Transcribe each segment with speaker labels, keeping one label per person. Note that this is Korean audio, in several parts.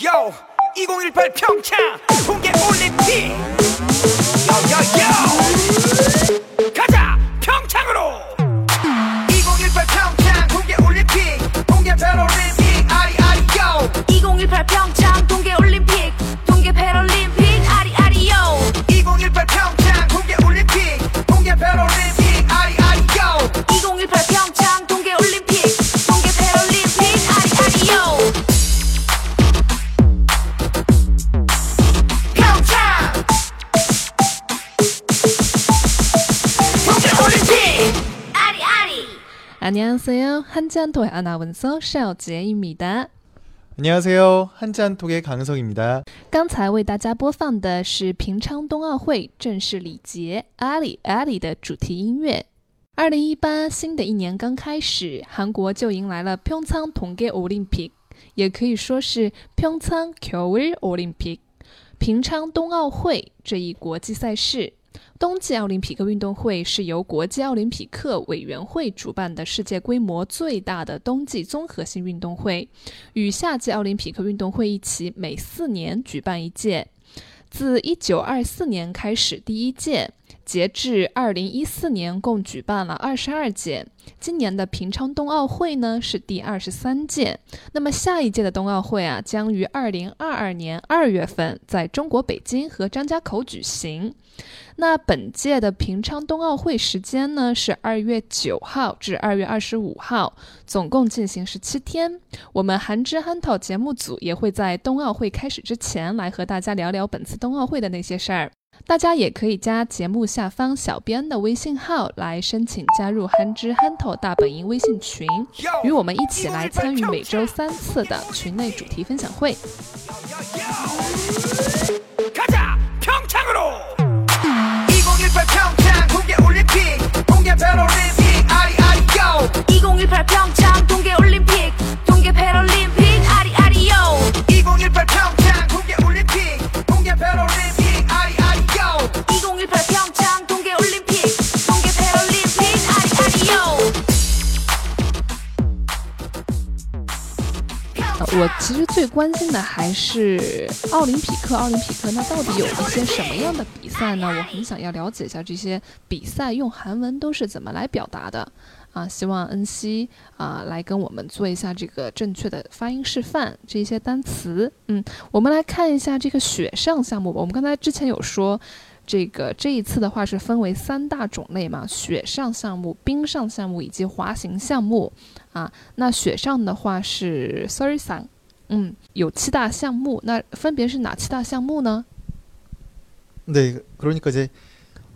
Speaker 1: Yo, 2018 평창 동계 올림픽. Yo, yo, yo.
Speaker 2: 안녕하세요. 한잔토의 아나운서 邵杰一米的。
Speaker 3: 안녕하세요. 한잔톡의 강성입니다.
Speaker 2: 刚才为大家播放的是平昌冬奥会正式礼节《阿里阿里》的主题音乐。二零一八新的一年刚开始，韩国就迎来了平昌冬季奥林匹克，也可以说是平昌겨울奥林匹克平昌冬奥会这一国际赛事。 冬季奥林匹克运动会是由国际奥林匹克委员会主办的世界规模最大的冬季综合性运动会，与夏季奥林匹克运动会一起，每四年举办一届。自1924年开始第一届，截至2014年共举办了22届。今年的平昌冬奥会呢是第二十三届。那么下一届的冬奥会啊，将于2022年2月份在中国北京和张家口举行。那本届的平昌冬奥会时间呢是二月九号至二月二十五号，总共进行十七天。我们韩之憨头节目组也会在冬奥会开始之前来和大家聊聊本次冬奥会的那些事儿。大家也可以加节目下方小编的微信号，来申请加入憨之憨头大本营微信群，与我们一起来参与每周三次的群内主题分享会。其实最关心的还是奥林匹克，奥林匹克那到底有一些什么样的比赛呢？我很想要了解一下这些比赛用韩文都是怎么来表达的啊！希望恩熙啊来跟我们做一下这个正确的发音示范，这些单词。嗯，我们来看一下这个雪上项目吧。我们刚才之前有说。这个这一次的话是分为三大种类嘛，雪上项目、冰上项目以及滑行项目啊。那雪上的话是 s o r r y 桑， 嗯，有七大项目，那分别是哪七大项目呢？
Speaker 3: 네, 그러니까 이제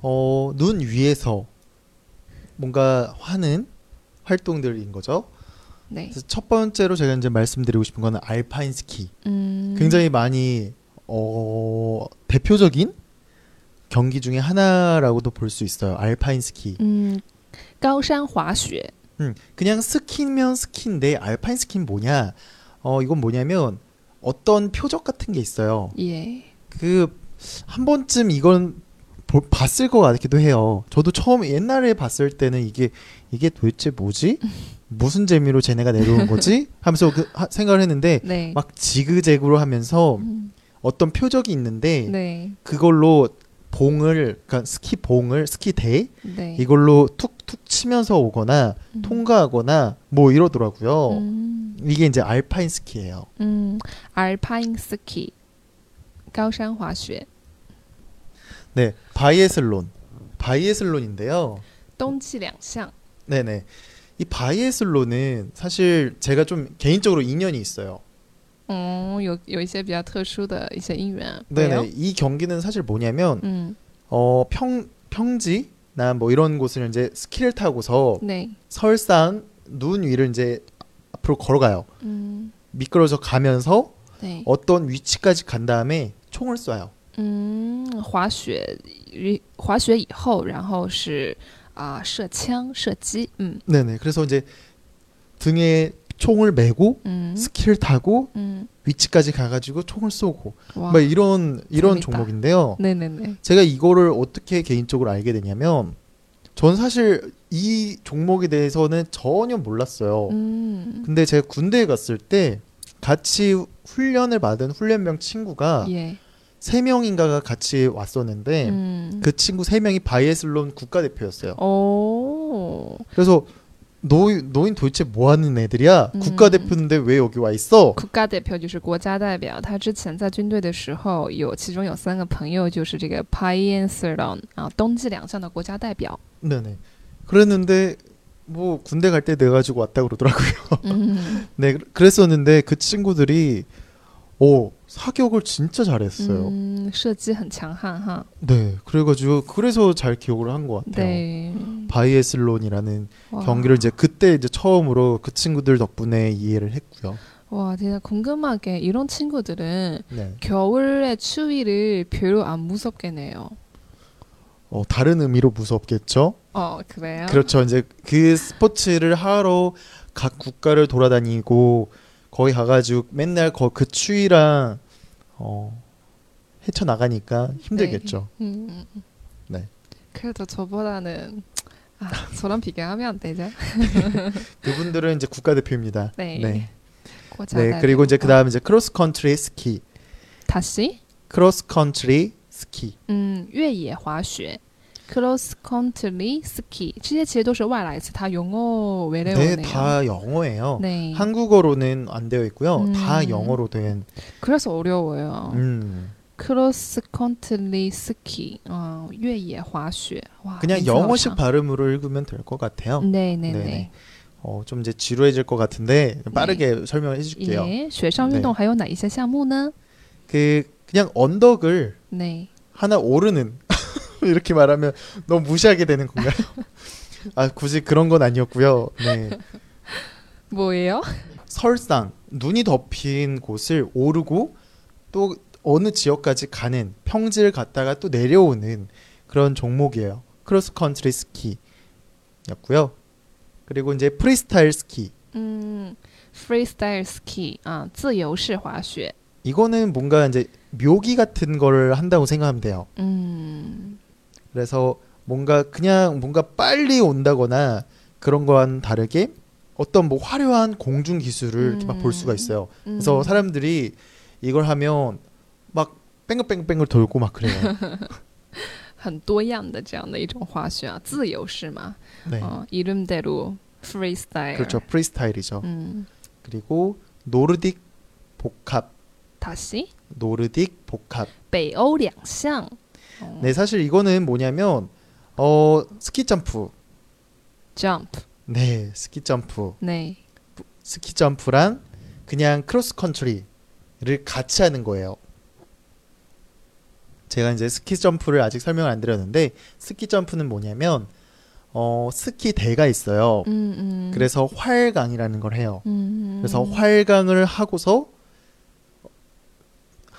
Speaker 3: 어, 눈 위에서 뭔가 하는 활동들인 거죠.
Speaker 2: 对，
Speaker 3: 그래서 첫 번째로 제가 이제 말씀드리고 싶은 거는 알파인 스키.
Speaker 2: 嗯，
Speaker 3: 굉장히 많이 어, 대표적인 경기 중에 하나라고도 볼 수 있어요. 알파인 스키.
Speaker 2: 嗯，高山滑雪，
Speaker 3: 음, 그냥 스키면 스키인데 알파인 스키는 뭐냐? 어 이건 뭐냐면 어떤 표적 같은 게 있어요.
Speaker 2: 예.
Speaker 3: 그 한 번쯤 이건 보, 봤을 것 같기도 해요. 저도 처음 옛날에 봤을 때는 이게 이게 도대체 뭐지? 무슨 재미로 쟤네가 내려온 거지? 하면서 그, 하, 생각을 했는데
Speaker 2: 네.
Speaker 3: 막 지그재그로 하면서
Speaker 2: 음.
Speaker 3: 어떤 표적이 있는데
Speaker 2: 네.
Speaker 3: 그걸로 봉을 그러니까 스키 봉을 스키 대
Speaker 2: 네.
Speaker 3: 이걸로 툭툭 치면서 오거나
Speaker 2: 음.
Speaker 3: 통과하거나 뭐 이러더라고요.
Speaker 2: 음.
Speaker 3: 이게 이제 알파인 스키예요.
Speaker 2: 嗯，Alpine Ski，高山滑雪，
Speaker 3: 네, 바이애슬론. 바이애슬론인데요.
Speaker 2: 冬季两项，
Speaker 3: 네네. 이 바이애슬론은 사실 제가 좀 개인적으로 인연이 있어요.
Speaker 2: 嗯，有有一些比较特殊的一些因缘，
Speaker 3: 네네. 이 경기는 사실 뭐냐면
Speaker 2: 嗯，
Speaker 3: 어, 평 평지나 뭐 이런 곳을 이제 스키를 타고서
Speaker 2: 对，
Speaker 3: 설상 눈 위를 이제 앞으로 걸어가요.
Speaker 2: 嗯，
Speaker 3: 미끄러져 가면서
Speaker 2: 对，
Speaker 3: 어떤 위치까지 간 다음에 총을 쏴요.
Speaker 2: 嗯，滑雪，滑雪以后，然后是啊、射枪、射击，嗯
Speaker 3: 네네. 그래서 이제 등에 총을 메고
Speaker 2: 嗯
Speaker 3: 스키를 타고
Speaker 2: 嗯，
Speaker 3: 위치까지 가가지고 총을 쏘고
Speaker 2: 哇
Speaker 3: 뭐 이런 이런
Speaker 2: 재밌다.
Speaker 3: 종목인데요.
Speaker 2: 对对对，
Speaker 3: 제가 이거를 어떻게 개인적으로 알게 되냐면 전 사실 이 종목에 대해서는 전혀 몰랐어요.
Speaker 2: 嗯
Speaker 3: 근데 제가 군대에 갔을 때 같이 훈련을 받은 훈련병 친구가
Speaker 2: 예.
Speaker 3: 세 명인가가 같이 왔었는데
Speaker 2: 음.
Speaker 3: 그 친구 세 명이 바이애슬론 국가대표였어요.
Speaker 2: 오.
Speaker 3: 그래서 노인, 노인 도대체 뭐 하는 애들이야?
Speaker 2: 음.
Speaker 3: 국가대표인데 왜 여기 와 있어?
Speaker 2: 国家代表就是国家代表，他之前在军队的时候有，其中有三个朋友就是这个 Paienseron 啊，冬季两项的国家代表。
Speaker 3: 네네. 그랬는데 뭐 군대 갈 때 돼 가지고 왔다 그러더라고요.
Speaker 2: 嗯
Speaker 3: 네, 그랬었는데 그 친구들이 오 사격을 진짜 잘했어요.
Speaker 2: 嗯，射击很强悍哈。
Speaker 3: 네, 그래가지고 그래서 잘 기억을 한 것 같아요.
Speaker 2: 对，
Speaker 3: 바이애슬론이라는
Speaker 2: 哇
Speaker 3: 경기를 이제 그때 이제 처음으로 그 친구들 덕분에 이해를 했고요.
Speaker 2: 와, 진짜 궁금하게 이런 친구들은
Speaker 3: 네,
Speaker 2: 겨울의 추위를 별로 안 무섭게 내요.
Speaker 3: 어, 다른 의미로 무섭겠죠.
Speaker 2: 어, 그래요?
Speaker 3: 그렇죠. 이제 그 스포츠를 하러 각 국가를 돌아다니고 거기 가가지고 맨날 거, 그 추위랑 어, 헤쳐 나가니까 힘들겠죠.
Speaker 2: 음.
Speaker 3: 네.
Speaker 2: 그래도 저보다는 아, 저랑 비교하면 안 되죠?
Speaker 3: 그분들은 이제 국가대표입니다.
Speaker 2: 네.
Speaker 3: 네. 네, 그리고 이제 그 다음 이제 크로스 컨트리 스키,
Speaker 2: 다시
Speaker 3: 크로스 컨트리 스키.
Speaker 2: 嗯，越野滑雪 （cross country ski） 这些其实都是外来词，它영어 외래어네요
Speaker 3: 네, 다 영어예요.
Speaker 2: 네.
Speaker 3: 한국어로는 안 되어 있고요.
Speaker 2: 음.
Speaker 3: 다 영어로 된.
Speaker 2: 그래서 어려워요.
Speaker 3: 음.
Speaker 2: cross country ski, 어, 越野滑雪. 와,
Speaker 3: 그냥
Speaker 2: 멘트가
Speaker 3: 영어식
Speaker 2: 없다.
Speaker 3: 발음으로 읽으면 될 것 같아요.
Speaker 2: 네, 네, 네.
Speaker 3: 네네. 어, 좀 이제 지루해질 것 같은데 빠르게 설명을 해줄게요.
Speaker 2: 예, 雪上运动还有哪一些项目呢?
Speaker 3: 그 그냥 언덕을
Speaker 2: 네.
Speaker 3: 하나 오르는 이렇게 말하면 너무 무시하게 되는 건가요? 아 굳이 그런 건 아니었고요. 네.
Speaker 2: 뭐예요?
Speaker 3: 설상 눈이 덮인 곳을 오르고 또 어느 지역까지 가는 평지를 갔다가 또 내려오는 그런 종목이에요. 크로스 컨트리 스키였고요. 그리고 이제 프리스타일 스키
Speaker 2: 嗯，freestyle ski 啊，自由式滑雪。
Speaker 3: 이거는 뭔가 이제 묘기 같은 거를 한다고 생각하면 돼요.
Speaker 2: 嗯
Speaker 3: 그래서 뭔가 그냥 뭔가 빨리 온다거나 그런 거와는 다르게 어떤 뭐 화려한 공중 기술을 이렇게 막 볼 수가 있어요.
Speaker 2: 嗯
Speaker 3: 그래서 사람들이 이걸 하면 막 뺑글뺑글뺑글 돌고 막 그래요.
Speaker 2: 很多样的这样的一种滑雪啊，自由式嘛，
Speaker 3: 네.
Speaker 2: 어, 이름대로 freestyle.
Speaker 3: 그렇죠. 프리스타일이죠.
Speaker 2: 음,
Speaker 3: 그리고 노르딕 복합,
Speaker 2: 다시
Speaker 3: 노르딕 복합.
Speaker 2: 北欧两项。어,
Speaker 3: 네, 사실 이거는 뭐냐면 어 스키 점프.
Speaker 2: jump.
Speaker 3: 네, 스키 점프.
Speaker 2: 네.
Speaker 3: 스키 점프랑 그냥 크로스 컨트리를 같이 하는 거예요. 제가 이제 스키 점프를 아직 설명을 안 드렸는데 스키 점프는 뭐냐면 어 스키 대가 있어요.
Speaker 2: 嗯嗯。
Speaker 3: 그래서 활강이라는 걸 해요.
Speaker 2: 嗯，
Speaker 3: 그래서 활강을 하고서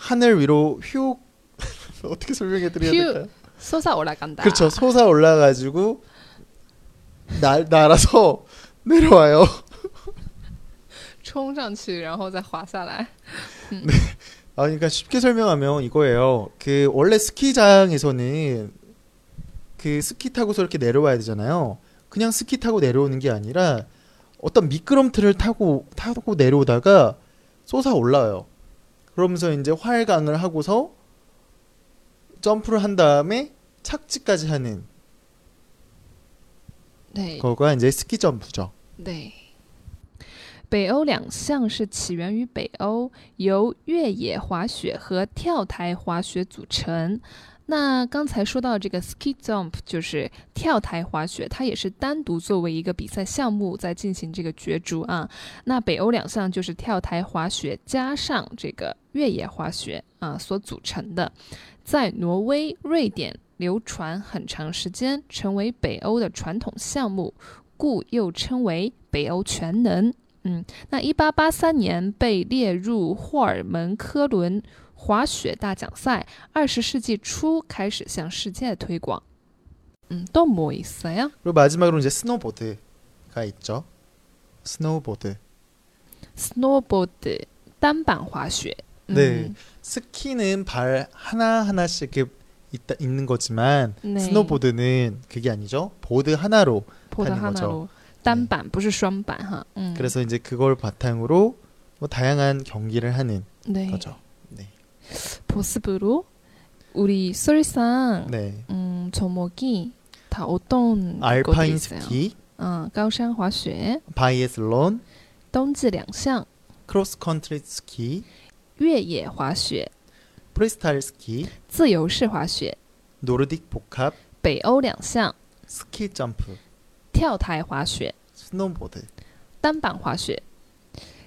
Speaker 3: 하늘 위로 휘 어떻게 설명해 드려야
Speaker 2: 휴.
Speaker 3: 될까요?
Speaker 2: 솟아 올라간다.
Speaker 3: 그렇죠. 솟아 올라가지고 날 날아서 내려와요.
Speaker 2: 冲上去，然后再滑下来。
Speaker 3: 아, 그러니까 쉽게 설명하면 이거예요. 그 원래 스키장에서는 그 스키 타고서 이렇게 내려와야 되잖아요. 그냥 스키 타고 내려오는 게 아니라 어떤 미끄럼틀을 타고 타고 내려오다가 솟아 올라와요. 그러면서 이제 활강을 하고서 점프를 한 다음에 착지까지 하는
Speaker 2: 对
Speaker 3: 거가 이제 스키 점프죠.
Speaker 2: 对。北欧两项是起源于北欧，由越野滑雪和跳台滑雪组成。 那刚才说到这个 ski jump 就是跳台滑雪，它也是单独作为一个比赛项目在进行这个角逐啊。那北欧两项就是跳台滑雪加上这个越野滑雪啊所组成的，在挪威、瑞典流传很长时间，成为北欧的传统项目，故又称为北欧全能。嗯，那一八八三年被列入霍尔门科伦滑雪大奖赛，二十世纪初开始向世界推广。嗯，또뭐있어요
Speaker 3: 그리고 마지막으로 이제 스노보드가 있죠. 스노보드.
Speaker 2: snowboard 单板滑雪。
Speaker 3: 네.
Speaker 2: 嗯
Speaker 3: 스키는 발 하나 하나씩 이렇게 있다, 있는 거지만
Speaker 2: 네.
Speaker 3: 스노보드는 그게 아니죠. 보드 하나로.
Speaker 2: 보드
Speaker 3: 타는 거죠.
Speaker 2: 하나로 单板不是双板哈。嗯，
Speaker 3: 그래서 이제 그걸 바탕으로 뭐 다양한 경기를 하는
Speaker 2: 네.
Speaker 3: 거죠. 네.
Speaker 2: 보습으로 우리 술상
Speaker 3: 네.
Speaker 2: 음, 종목이 다 어떤
Speaker 3: 알파인
Speaker 2: 것들이 있어요?
Speaker 3: 스키,
Speaker 2: 어, 高山滑雪,
Speaker 3: 바이애슬론,
Speaker 2: 冬至两项,
Speaker 3: 크로스 컨트리 스키,
Speaker 2: 越野滑雪,
Speaker 3: 프리스타일 스키,
Speaker 2: 自由式滑雪,
Speaker 3: 노르딕 복합,
Speaker 2: 北欧两项,
Speaker 3: 스키 점프,
Speaker 2: 跳台滑雪,
Speaker 3: 스노보드.
Speaker 2: 单板滑雪.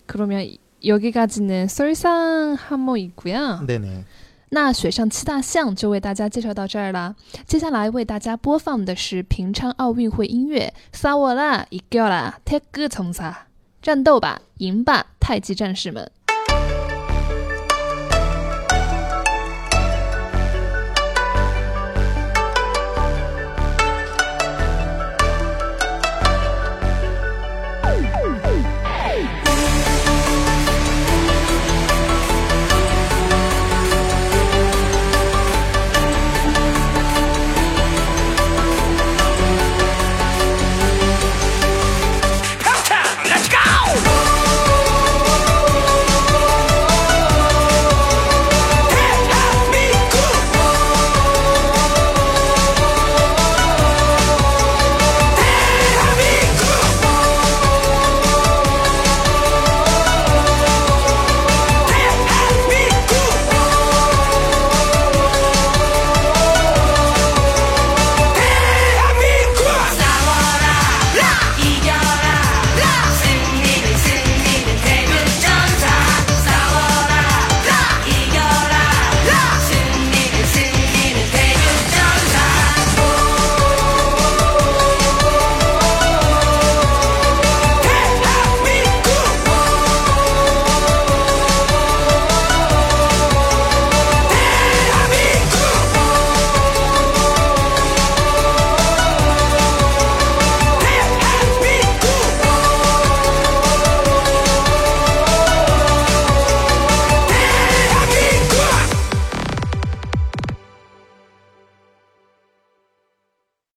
Speaker 2: 그러면 이- 여기까지는 설상 항목이고요.
Speaker 3: 네네.
Speaker 2: 那水上七大项就为大家介绍到这儿啦。接下来为大家播放的是平昌奥运会音乐《撒我啦，一个啦，태극冲杀》，战斗吧，赢吧，太极战士们。